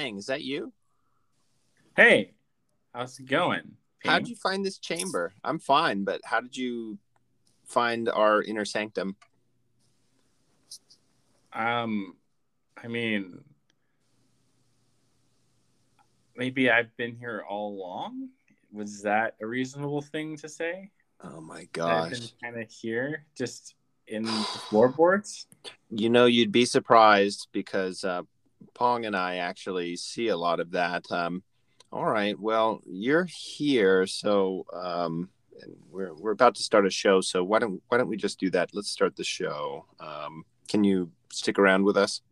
Pang, is that you? Hey, how's it going? How'd you find this chamber? I'm fine, but how did you find our inner sanctum? Um, I mean, maybe I've been here all along. Was that a reasonable thing to say? Oh my I've gosh. been kind of here, just in the floorboards. You know, you'd be surprised because uh, Pong and I actually see a lot of that. Um, all right, well, you're here, so um, we're we're about to start a show. So why don't why don't we just do that? Let's start the show. Um, can you stick around with us?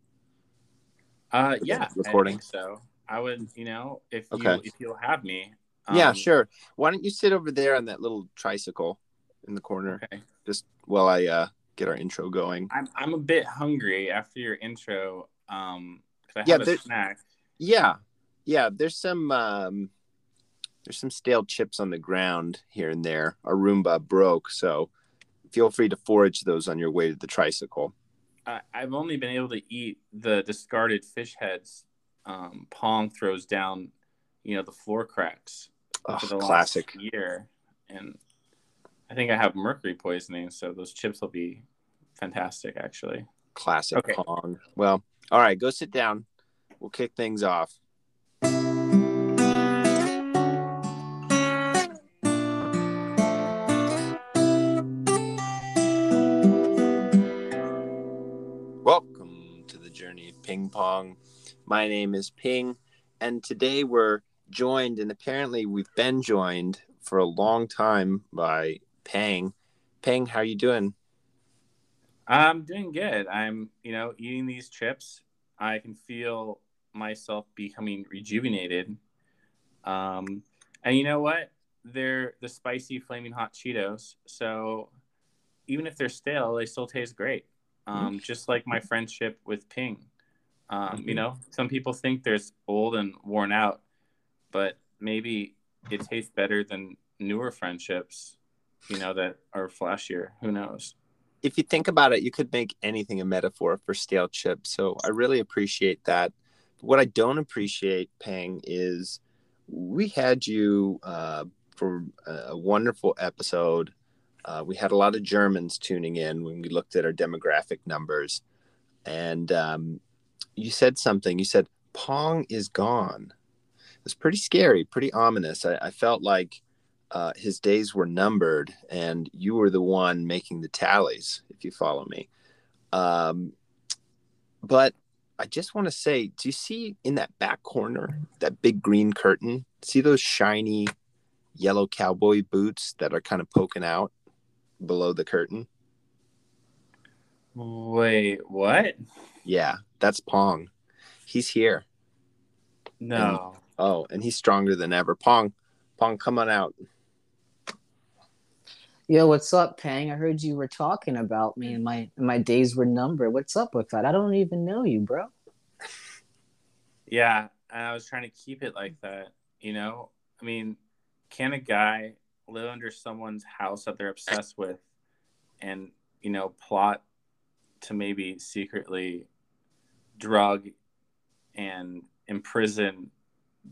Uh, yeah, recording? I think so. I would, you know, if you if you'll have me. yeah, Um, sure. Why don't you sit over there on that little tricycle in the corner, Okay. just while I uh, get our intro going? I'm I'm a bit hungry after your intro. Um, I Yeah, have a snack. Yeah, yeah. There's some um, there's some stale chips on the ground here and there. Our Roomba broke, so feel free to forage those on your way to the tricycle. I, I've only been able to eat the discarded fish heads um, Pong throws down, you know, the floor cracks Oh, for the classic. year, and I think I have mercury poisoning, so those chips will be fantastic, actually. Classic Okay. Pong. Well, all right, go sit down. We'll kick things off. Welcome to the journey of ping pong. My name is Ping, and today we're joined, and apparently we've been joined for a long time by Pang. Pang, how are you doing? I'm doing good. I'm, you know, eating these chips. I can feel myself becoming rejuvenated. Um, and you know what? They're the spicy flaming hot Cheetos. So even if they're stale, they still taste great. Um, just like my friendship with Ping. Um, you Mhm. know, some people think they're old and worn out, but maybe it tastes better than newer friendships, you know, that are flashier. Who knows? If you think about it, you could make anything a metaphor for stale chips. So I really appreciate that. What I don't appreciate, Pang, is we had you uh, for a wonderful episode. Uh, we had a lot of Germans tuning in when we looked at our demographic numbers. And um, you said something. You said, Pong is gone. It was pretty scary, pretty ominous. I, I felt like uh, his days were numbered and you were the one making the tallies if you follow me. Um, but i just want to say do you see in that back corner that big green curtain see those shiny yellow cowboy boots that are kind of poking out below the curtain? Wait, what? yeah that's pong. He's here. No. oh and he's stronger than ever. Pong pong come on out Yo, what's up, Pang? I heard you were talking about me and mm. my my days were numbered. What's up with that? I don't even know you, bro. Yeah, and I was trying to keep it like that. You know, I mean, can a guy live under someone's house that they're obsessed with, and you know, plot to maybe secretly drug and imprison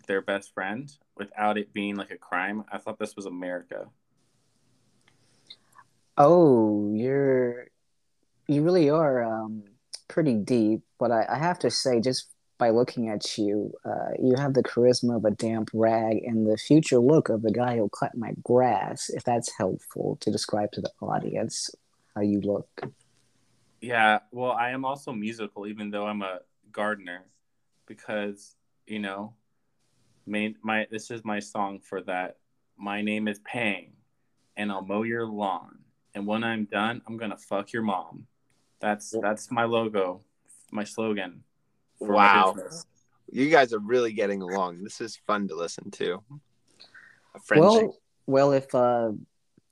their best friend without it being like a crime? I thought this was America. Oh, you're you really are um pretty deep, but I, I have to say, just by looking at you, uh, you have the charisma of a damp rag and the future look of the guy who'll cut my grass, if that's helpful to describe to the audience how you look. Yeah, well, I am also musical, even though I'm a gardener, because you know, main my this is my song for that. My name is Pang, and I'll mow your lawn. And when I'm done, I'm gonna fuck your mom. That's that's my logo, my slogan. for my Wow. business. you guys are really getting along this is fun to listen to a friendship Well, well, if uh,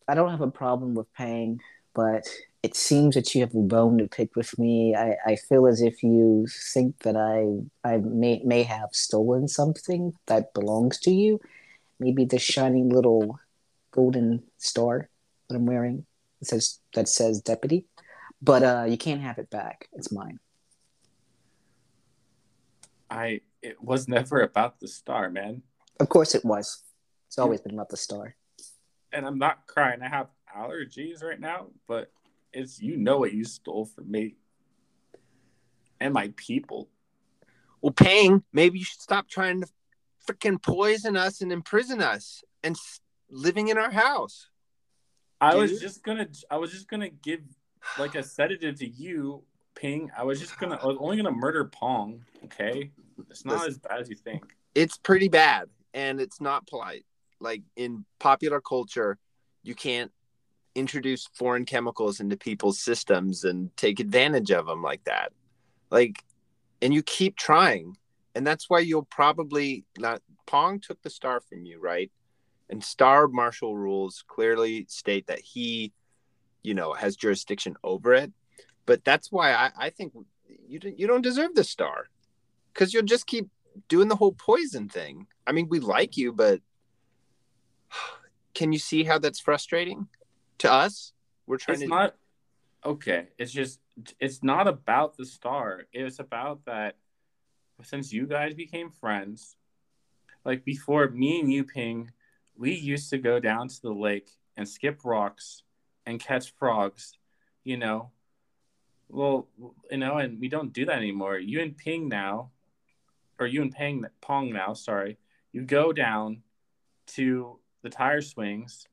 I don't have a problem with Pang, but it seems that you have a bone to pick with me. I, I feel as if you think that I I may may have stolen something that belongs to you. Maybe the shining little golden star that I'm wearing that says that says deputy. But uh, you can't have it back. It's mine. I it was never about the star, man. Of course it was. It's always been about the star. And I'm not crying. I have allergies right now, but it's you know what you stole from me and my people. Well, Pang, maybe you should stop trying to freaking poison us and imprison us and living in our house. I was just gonna I was just gonna give like a sedative to you, Ping. I was just gonna I was only gonna murder Pong, okay? It's not Listen. as bad as you think. It's pretty bad and it's not polite. Like in popular culture, you can't introduce foreign chemicals into people's systems and take advantage of them like that. Like, and you keep trying. And that's why you'll probably not. Pong took the star from you, right? And star martial rules clearly state that he, you know, has jurisdiction over it. But that's why I, I think you don't, you don't deserve the star because you'll just keep doing the whole poison thing. I mean, we like you, but can you see how that's frustrating to us? We're trying It's to. not okay. It's just it's not about the star. It's about that since you guys became friends, like before me and you, Ping, we used to go down to the lake and skip rocks and catch frogs, you know. Well, you know, and we don't do that anymore. You and Ping now, or you and Pang Pong now, sorry, you go down to the tire swings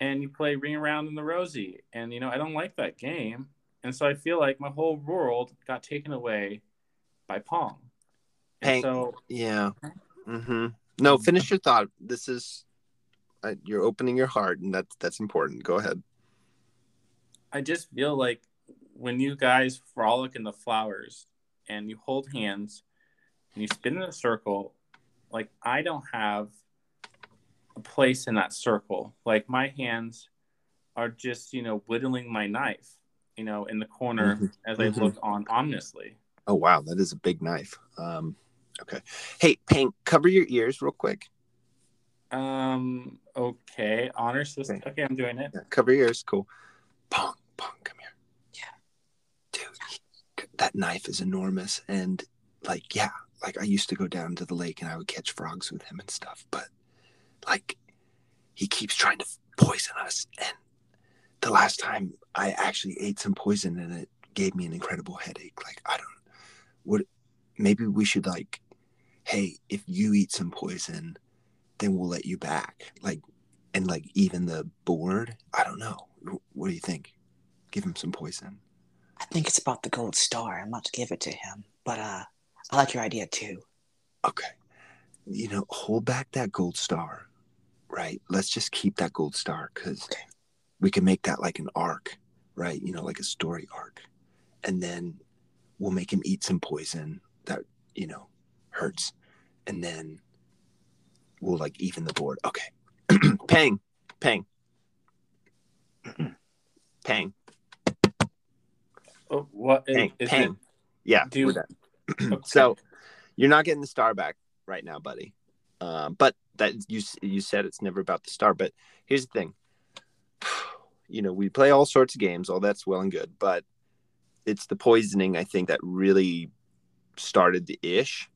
and you play Ring Around in the Rosie. And, you know, I don't like that game. And so I feel like my whole world got taken away by Pong. Pang- so Yeah. Mm-hmm. No, finish your thought. This is uh, you're opening your heart, and that's that's important. Go ahead. I just feel like when you guys frolic in the flowers and you hold hands and you spin in a circle, like I don't have a place in that circle. Like my hands are just, you know, whittling my knife, you know, in the corner Mhm. as I Mhm. look on ominously. Oh wow, that is a big knife. Um, okay. Hey, Ping, cover your ears real quick. Um, okay. Honor system. Okay. Okay, I'm doing it. Yeah, cover your ears. Cool. Pong, Pong, come here. Yeah. Dude, he- that knife is enormous, and like, yeah, like I used to go down to the lake and I would catch frogs with him and stuff, but like, he keeps trying to poison us. And the last time I actually ate some poison and it gave me an incredible headache. Like, I don't. What? Maybe we should like, hey, if you eat some poison, then we'll let you back. Like, and like even the board. I don't know. What do you think? Give him some poison. I think it's about the gold star. I'm about to give it to him. But uh I like your idea too. Okay. You know, hold back that gold star. Right. Let's just keep that gold star because Okay. we can make that like an arc, right? You know, like a story arc, and then we'll make him eat some poison that you know hurts, and then we'll like even the board. Okay. Pang, pang, pang, Oh, what? pang, is pang. Yeah, Do- it? Okay. So you're not getting the star back right now, buddy. Um, but that you you said it's never about the star. But here's the thing. You know, we play all sorts of games, all that's well and good, but it's the poisoning I think that really started the ish.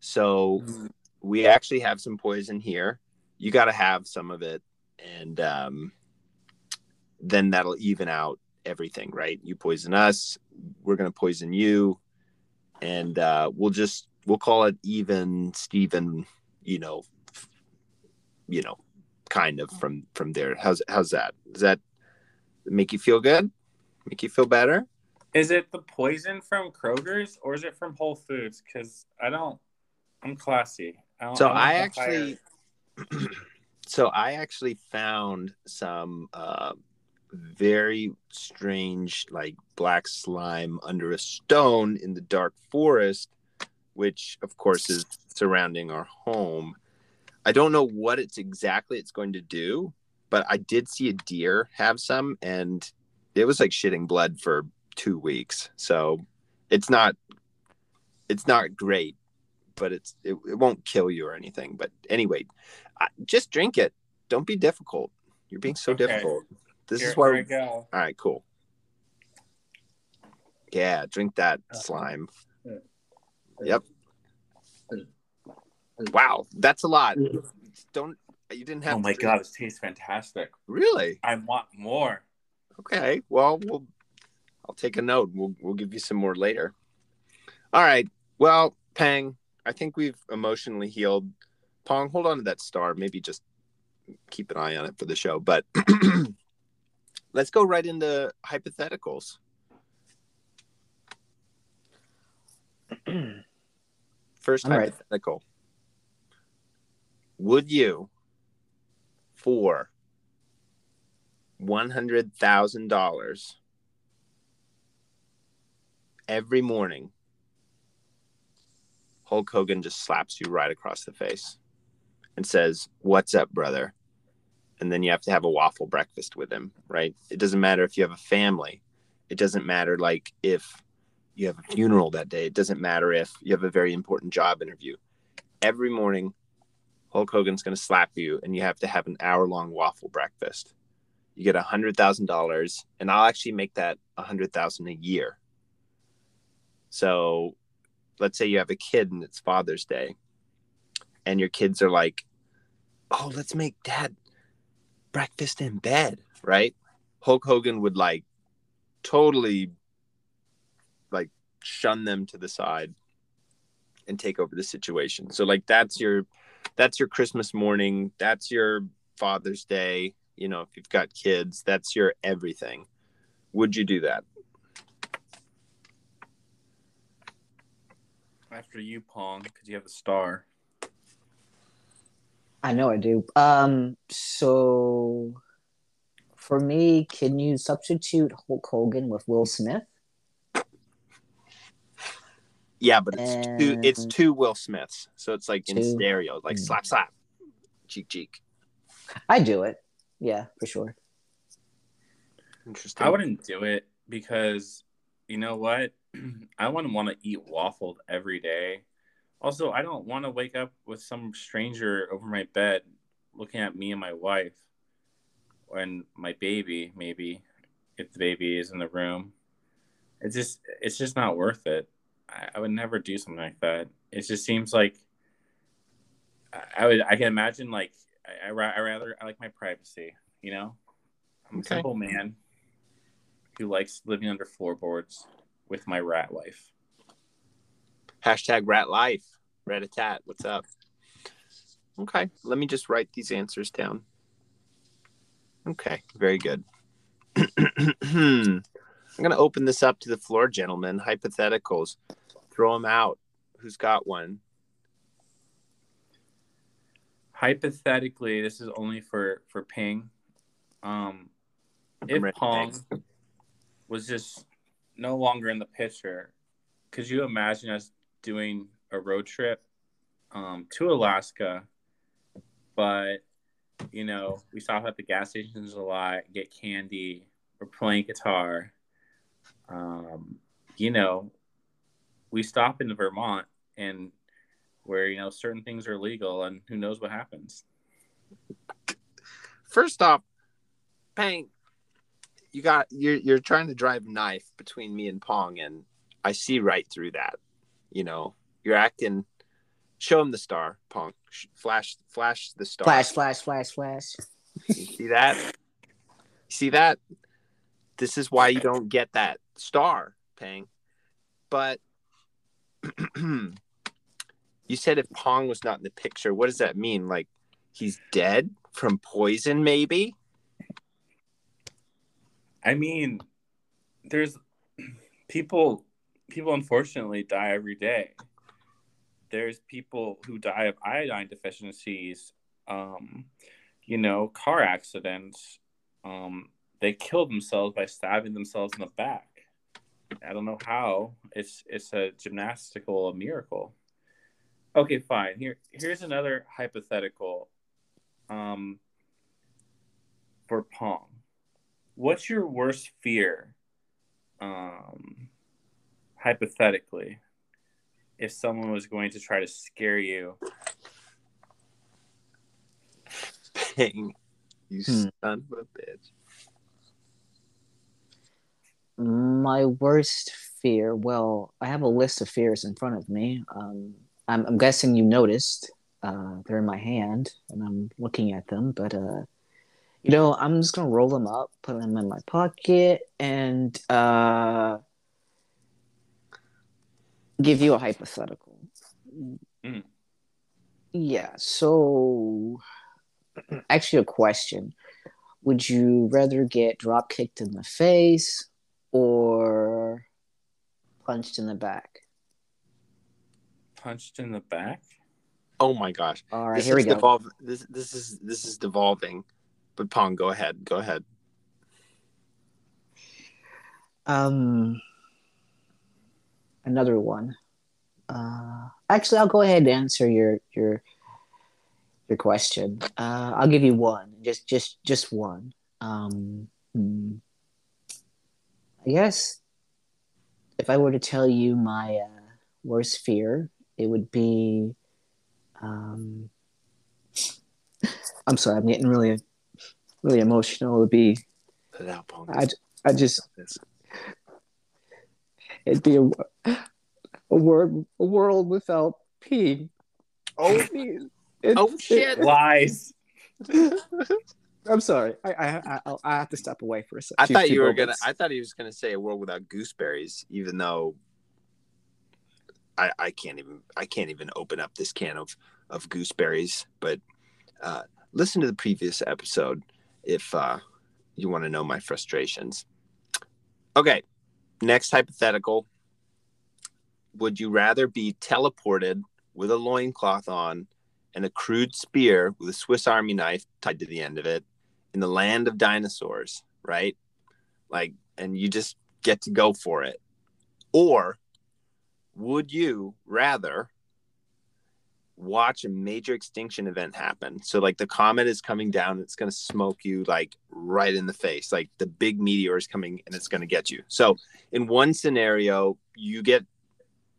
So Mm, we actually have some poison here. You got to have some of it, and um, then that'll even out everything, right? You poison us, we're gonna poison you, and uh, we'll just we'll call it even Steven, you know, you know, kind of from from there. How's how's that? Does that make you feel good? Make you feel better? Is it the poison from Kroger's or is it from Whole Foods? Because I don't. I'm classy. I So not I actually, so I actually found some uh, very strange, like black slime under a stone in the dark forest, which of course is surrounding our home. I don't know what it's exactly it's going to do, but I did see a deer have some, and it was like shitting blood for two weeks. So it's not, it's not great but it's it, it won't kill you or anything. But anyway, I, just drink it. Don't be difficult. You're being so Okay. difficult. This Here, is why. here We, go. all right, cool. Yeah, drink that Uh, slime. uh, Yep. Wow, that's a lot. Don't you didn't have? Oh my to- god, it tastes fantastic. Really? I want more. Okay. Well, we'll. I'll take a note. We'll we'll give you some more later. All right. Well, Pang, I think we've emotionally healed. Pong, hold on to that star. Maybe just keep an eye on it for the show. But let's go right into hypotheticals. First ready. hypothetical. Would you, for one hundred thousand dollars every morning, Hulk Hogan just slaps you right across the face and says, "What's up, brother?" And then you have to have a waffle breakfast with him, right? It doesn't matter if you have a family. It doesn't matter like if you have a funeral that day. It doesn't matter if you have a very important job interview. Every morning, Hulk Hogan's going to slap you, and you have to have an hour long waffle breakfast. You get a hundred thousand dollars, and I'll actually make that a hundred thousand a year. So, let's say you have a kid and it's Father's Day, and your kids are like, "Oh, let's make Dad breakfast in bed," right? Hulk Hogan would like totally like shun them to the side and take over the situation. So like that's your that's your Christmas morning, that's your Father's Day, you know, if you've got kids, that's your everything. Would you do that? After you, Pong, because you have a star. I know I do. Um, so for me, can you substitute Hulk Hogan with Will Smith? Yeah, but it's two it's two Will Smiths. So it's like in stereo, like Hmm. slap slap. Cheek cheek. I do it. Yeah, for sure. Interesting. I wouldn't do it because you know what? I wouldn't want to eat waffled every day. Also, I don't want to wake up with some stranger over my bed looking at me and my wife and my baby, maybe if the baby is in the room. It's just it's just not worth it. I, I would never do something like that. It just seems like I- I would I can imagine like I, I, I rather I like my privacy, you know? I'm a simple man who likes living under floorboards with my rat life. Hashtag rat life. Rat a tat. What's up? Okay. Let me just write these answers down. Okay. Very good. I'm going to open this up to the floor, gentlemen. Hypotheticals. Throw them out. Who's got one? Hypothetically, this is only for for Ping. Um, if Pong was just no longer in the picture, could you imagine us doing a road trip um, to Alaska? But you know, we stop at the gas stations a lot, get candy, we're playing guitar. Um, you know, we stop in Vermont and where you know certain things are legal and who knows what happens. First off, Pang, you got you're you're trying to drive a knife between me and Pong, and I see right through that. You know, you're acting. Show him the star, Pong. Flash, flash the star. Flash, flash, flash, flash. You see that? You see that? This is why you don't get that star, Pang. But you said if Pong was not in the picture, what does that mean? Like he's dead from poison, maybe? I mean, there's people people unfortunately die every day. There's people who die of iodine deficiencies, um, you know, car accidents. Um, they kill themselves by stabbing themselves in the back. I don't know how. It's it's a gymnastical miracle. Okay, fine. Here here's another hypothetical um, for Pong what's your worst fear um hypothetically if someone was going to try to scare you Pang, you Hmm. son of a bitch. My worst fear. Well, I have a list of fears in front of me. Um, I'm, I'm guessing you noticed. Uh, they're in my hand, and I'm looking at them. But uh, you know, I'm just gonna roll them up, put them in my pocket, and uh, give you a hypothetical. Mm. Yeah. So, actually, a question: Would you rather get drop kicked in the face or punched in the back? Punched in the back. Oh my gosh. All right, this here we go. Devolve, this this is this is devolving. But Pong, go ahead. Go ahead. Um, another one. Uh, actually, I'll go ahead and answer your your your question. Uh, I'll give you one, just just just one. Um, hmm. I guess if I were to tell you my uh, worst fear, it would be. Um, I'm sorry, I'm getting really really emotional. It would be Put it out, I, I just it'd be a, a word a world without P. Oh, It- oh it- shit! Lies. I'm sorry. I I I, I have to step away for a second. I thought you were gonna. I thought he was gonna say a world without gooseberries, even though I I can't even I can't even open up this can of of gooseberries. But uh, listen to the previous episode if uh, you want to know my frustrations. Okay, next hypothetical. Would you rather be teleported with a loincloth on and a crude spear with a Swiss Army knife tied to the end of it in the land of dinosaurs, right? Like, and you just get to go for it. Or would you rather watch a major extinction event happen? So, like, the comet is coming down, it's going to smoke you like right in the face. Like, the big meteor is coming and it's going to get you. So, in one scenario, you get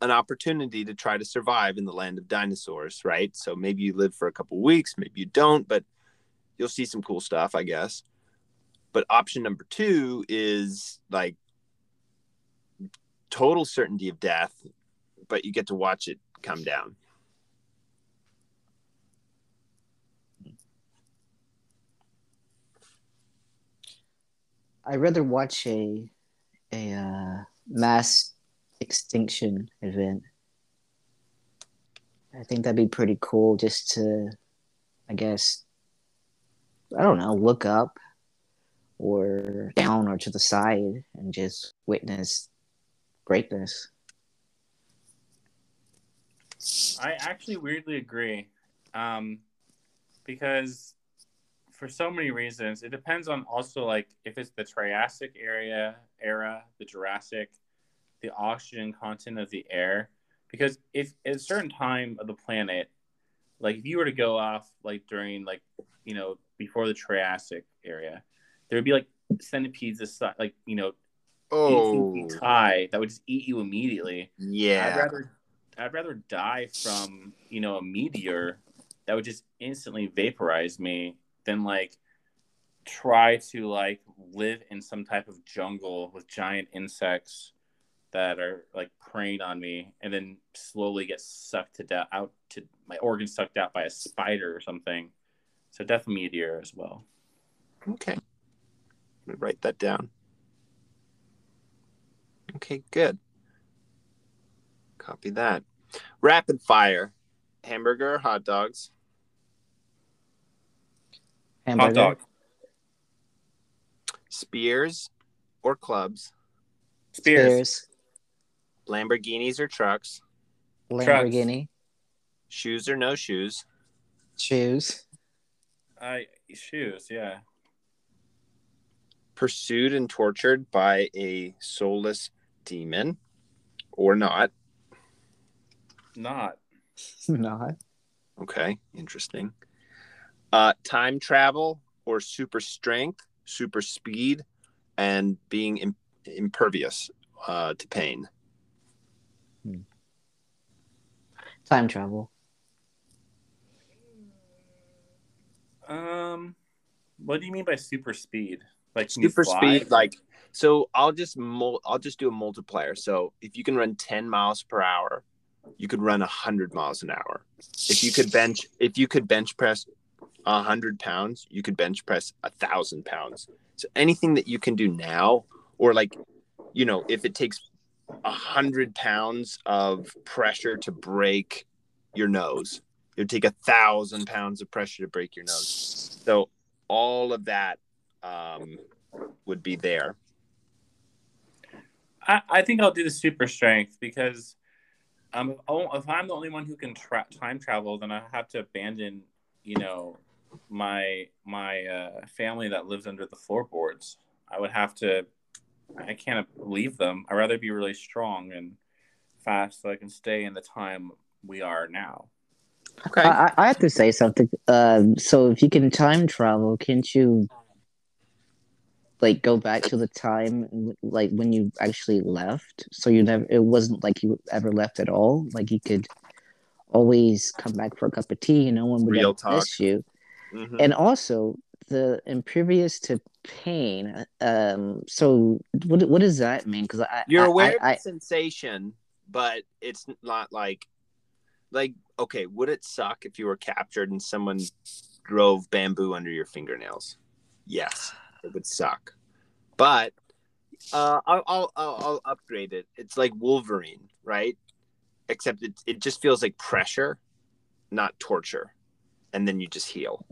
an opportunity to try to survive in the land of dinosaurs, right? So maybe you live for a couple weeks, maybe you don't, but you'll see some cool stuff, I guess. But option number two is like total certainty of death, but you get to watch it come down. I'd rather watch a a uh, mass extinction event. I think that'd be pretty cool just to, I guess, I don't know, look up or down or to the side and just witness greatness. I actually weirdly agree, um, because for so many reasons, it depends on also like if it's the Triassic area era, the Jurassic, the oxygen content of the air. Because if at a certain time of the planet, like if you were to go off like during like you know before the Triassic area, there would be like centipedes this like you know Oh, 18 high that would just eat you immediately. Yeah, I'd rather I'd rather die from you know a meteor that would just instantly vaporize me than like try to like live in some type of jungle with giant insects that are like preying on me and then slowly get sucked to death out to my organs sucked out by a spider or something. So death meteor as well. Okay. Let me write that down. Okay, good. Copy that. Rapid fire. Hamburger hot dogs? Hamburger. Hot dog. Spears or clubs? Spears. Spears. Lamborghinis or trucks? Lamborghini. Shoes or no shoes? Shoes. Uh, shoes, yeah. Pursued and tortured by a soulless demon or not? Not. Not. Okay, interesting. Uh, time travel or super strength, super speed, and being Im- impervious uh, to pain. Time travel. Um, what do you mean by super speed? Like can super fly? speed like so i'll just mul- i'll just do a multiplier so if you can run 10 miles per hour you could run 100 miles an hour. If you could bench, if you could bench press 100 pounds, you could bench press a thousand pounds. So anything that you can do now, or like, you know, if it takes a hundred pounds of pressure to break your nose, it would take a thousand pounds of pressure to break your nose. So all of that um, would be there. I, I think I'll do the super strength because um, if I'm the only one who can tra- time travel, then I have to abandon, you know, my my uh, family that lives under the floorboards. I would have to. I can't leave them. I'd rather be really strong and fast so I can stay in the time we are now. Okay. I, I have to say something. Um, so if you can time travel, can't you like go back to the time like when you actually left? So you never it wasn't like you ever left at all. Like you could always come back for a cup of tea and no one would Real miss you. Mm-hmm. And also the impervious to pain. Um, so what what does that mean? Because I you're aware I, I, of the sensation, but it's not like like okay. Would it suck if you were captured and someone drove bamboo under your fingernails? Yes, it would suck. But uh, I'll, I'll I'll upgrade it. It's like Wolverine, right? Except it it just feels like pressure, not torture and then you just heal.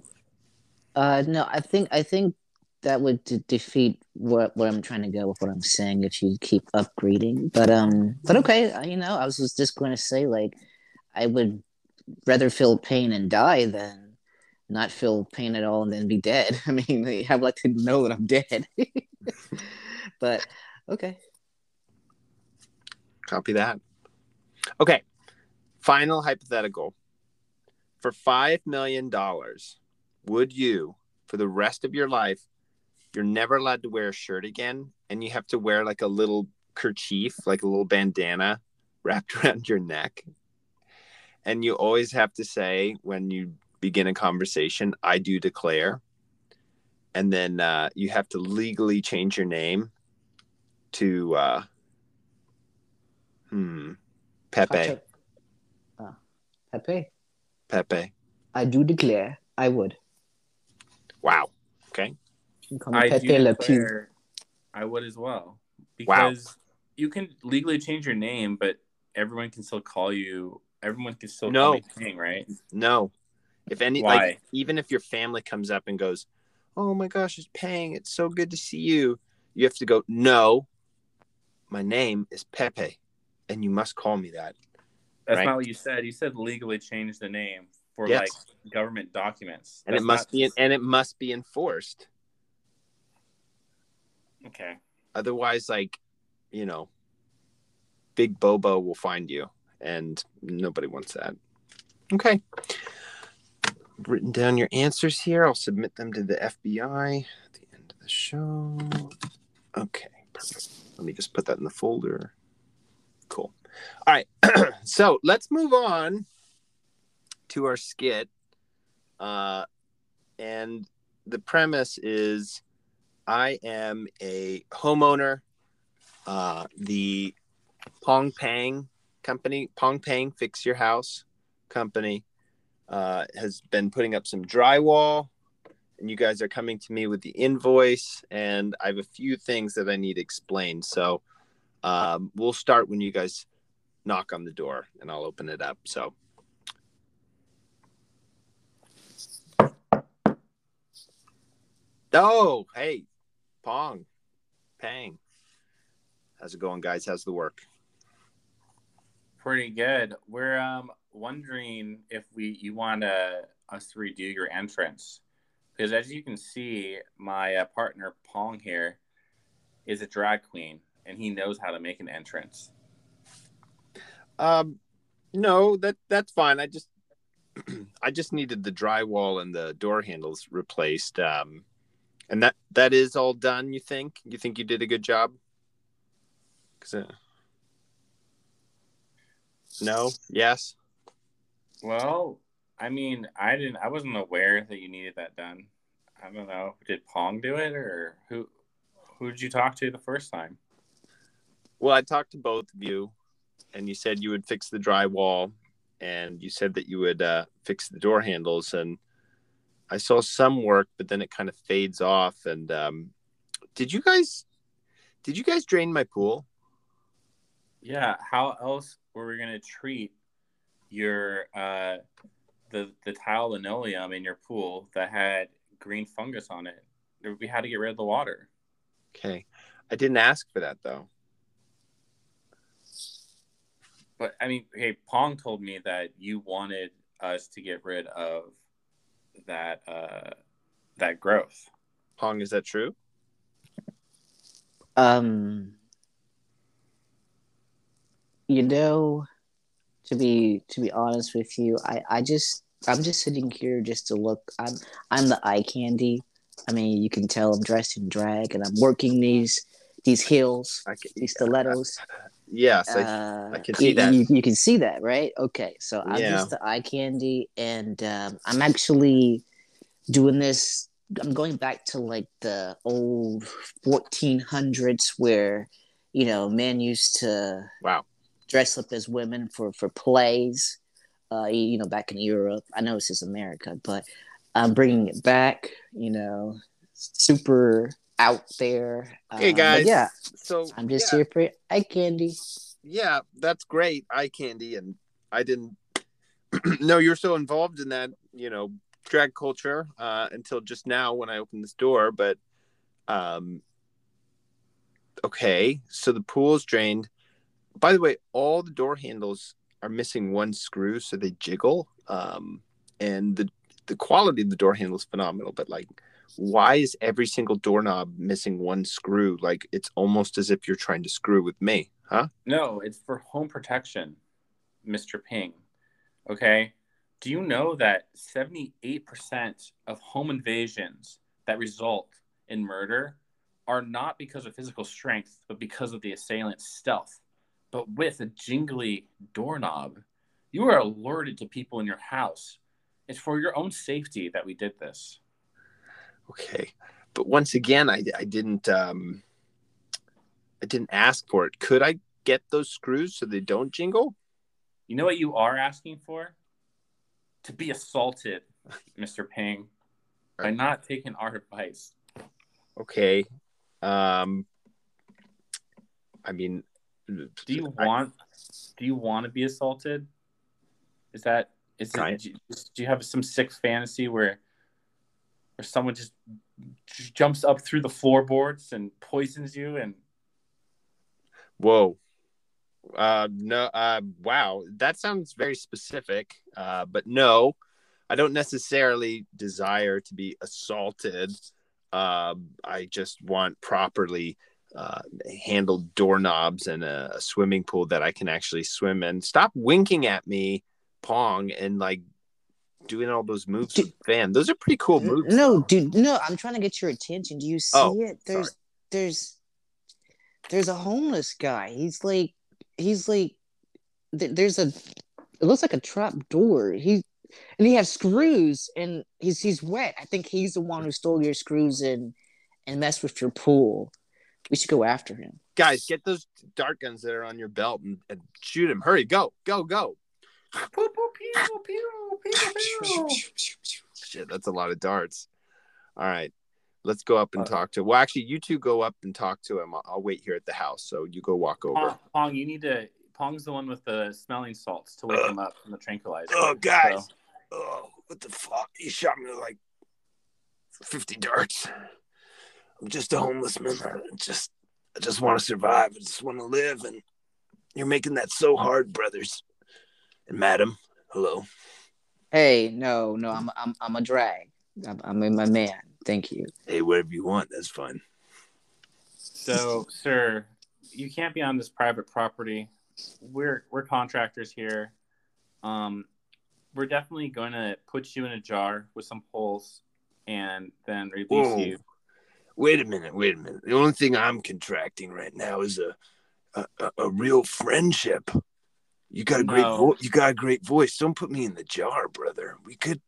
Uh, no, I think I think that would de- defeat what what I'm trying to go with what I'm saying if you keep upgrading. But um, but okay, you know, I was just going to say like I would rather feel pain and die than not feel pain at all and then be dead. I mean, I'd like to know that I'm dead. but okay. Copy that. Okay. Final hypothetical for $5 million, would you, for the rest of your life, you're never allowed to wear a shirt again, and you have to wear like a little kerchief, like a little bandana wrapped around your neck. And you always have to say when you begin a conversation, I do declare. And then uh, you have to legally change your name to uh, hmm, Pepe. Uh, Pepe. Pepe? I do declare I would. Wow. Okay. I declare I would as well. Because wow. you can legally change your name, but everyone can still call you. Everyone can still no. call Pang, right? No. If any, Why? like, even if your family comes up and goes, "Oh my gosh, it's Pang! It's so good to see you," you have to go, "No, my name is Pepe, and you must call me that." That's right? not what you said. You said legally change the name for yes. like government documents. And That's it must be and it must be enforced. Okay. Otherwise, like, you know, Big Bobo will find you, and nobody wants that. Okay. I've written down your answers here. I'll submit them to the FBI at the end of the show. Okay, perfect. Let me just put that in the folder. Cool. All right. so let's move on to our skit. Uh, and the premise is I am a homeowner. Uh, the Pong Pang company, Pong Pang Fix Your House company, uh, has been putting up some drywall. And you guys are coming to me with the invoice, and I have a few things that I need explained. So um, we'll start when you guys knock on the door and I'll open it up. So Oh, hey, Pong, Pang. How's it going, guys? How's the work? Pretty good. We're um wondering if we you want uh, us to redo your entrance because as you can see, my uh, partner Pong here is a drag queen and he knows how to make an entrance. Um, no, that that's fine. I just I just needed the drywall and the door handles replaced. Um, and that that is all done. You think? You think you did a good job? Cause, uh... no. Yes. Well, I mean, I didn't. I wasn't aware that you needed that done. I don't know. Did Pong do it, or who? Who did you talk to the first time? Well, I talked to both of you and you said you would fix the drywall, and you said that you would uh, fix the door handles, and I saw some work, but then it kind of fades off. And um, did you guys did you guys drain my pool? Yeah. How else were we gonna treat your uh, the the tile linoleum in your pool that had green fungus on it? We had to get rid of the water. Okay, I didn't ask for that though. But I mean, hey, Pong told me that you wanted us to get rid of that uh, that growth. Pong, is that true? Um, you know, to be to be honest with you, I I just I'm just sitting here just to look. I'm I'm the eye candy. I mean, you can tell I'm dressed in drag and I'm working these these heels, I can, these stilettos. yes, I, Uh, I can see you, that. You, you can see that, right? Okay, so I'm Yeah. just the eye candy, and um, I'm actually doing this. I'm going back to like the old 1400s, where you know men used to wow. dress up as women for for plays. Uh, you know, back in Europe. I know this is America, but I'm bringing it back. You know, super out there. Hey Um, guys. yeah, So I'm just yeah, here for eye candy. yeah, that's great, eye candy, and I didn't know you're so involved in that, you know, drag culture uh, until just now when I opened this door. But um, okay, so the pool is drained. By the way, all the door handles are missing one screw, so they jiggle. Um, and the the quality of the door handle is phenomenal, but like. Why is every single doorknob missing one screw? Like it's almost as if you're trying to screw with me, huh? No, it's for home protection, Mr. Ping. Okay. Do you know that 78% of home invasions that result in murder are not because of physical strength, but because of the assailant's stealth? But with a jingly doorknob, you are alerted to people in your house. It's for your own safety that we did this. Okay. But once again, I, I didn't um I didn't ask for it. Could I get those screws so they don't jingle? You know what you are asking for? To be assaulted, Mr. Ping, by not taking our advice. Okay. Um I mean Do you I- want? Do you want to be assaulted? Is that is it? Kind- Do you, do you have some sick fantasy where, where someone just jumps up through the floorboards and poisons you? And whoa. Uh no uh wow. That sounds very specific. Uh but no, I don't necessarily desire to be assaulted. Uh, I just want properly uh, handled doorknobs and a, a swimming pool that I can actually swim in. Stop winking at me, Pong, and like doing all those moves Dude- with Van. Those are pretty cool moves. No, dude, no. I'm trying to get your attention. Do you see Oh, it? There's, there's, there's a homeless guy. He's like, he's like, th- there's a, it looks like a trap door. He, and he has screws, and he's he's wet. I think he's the one who stole your screws and and messed with your pool. We should go after him. Guys, get those dart guns that are on your belt and, and shoot him. Hurry, go, go, go. pew, pew, pew, pew, pew, pew. Shit, that's a lot of darts. All right. Let's go up and Uh, talk to. Well, actually, you two go up and talk to him. I'll, I'll wait here at the house. So you go walk over. Pong, Pong, you need to. Pong's the one with the smelling salts to wake him up from the tranquilizer. Oh, guys. So- Oh, what the fuck? He shot me with like 50 darts. I'm just a homeless man. I just, I just want to survive. I just want to live. And you're making that so hard, brothers. And madam, hello. Hey, no, no, I'm I'm I'm a drag. I'm, I'm my man. Thank you. Hey, whatever you want. That's fine. So, sir, you can't be on this private property. We're we're contractors here. Um, we're definitely going to put you in a jar with some holes and then release Whoa. you. Wait a minute. Wait a minute. The only thing I'm contracting right now is a, a, a, a real friendship. You got a great No. vo- you got a great voice. Don't put me in the jar, brother. We could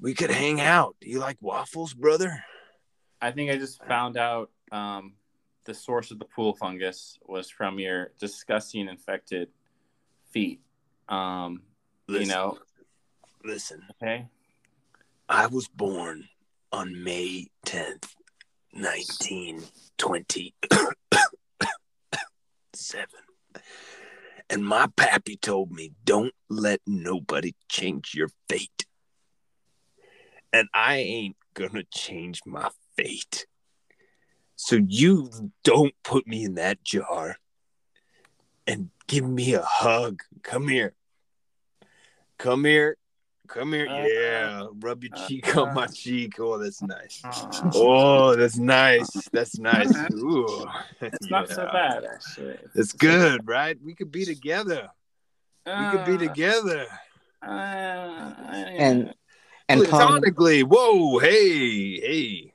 we could hang out. Do you like waffles, brother? I think I just found out um, the source of the pool fungus was from your disgusting infected feet. Um, Listen, you know, listen. okay. I was born on May 10th, 1927. And my pappy told me, don't let nobody change your fate. And I ain't gonna change my fate. So you don't put me in that jar and give me a hug. Come here. Come here. Come here. Uh, yeah. Rub your uh, cheek on my cheek. Oh, that's nice. Uh, Oh, that's nice. That's nice. Ooh. it's not so bad actually. It's good, right? We could be together. We could be Uh, together. Uh, And and Pong, Platonically. Whoa. Hey. Hey.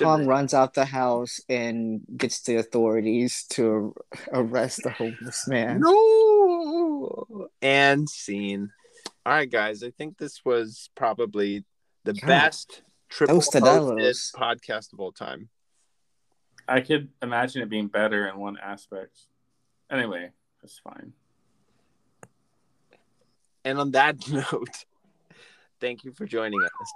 Pong runs out the house and gets the authorities to arrest the homeless man. No. And scene. All right, guys. I think this was probably the God. best triple Those hosted podcast of all time. I could imagine it being better in one aspect. Anyway, that's fine. And on that note, thank you for joining us.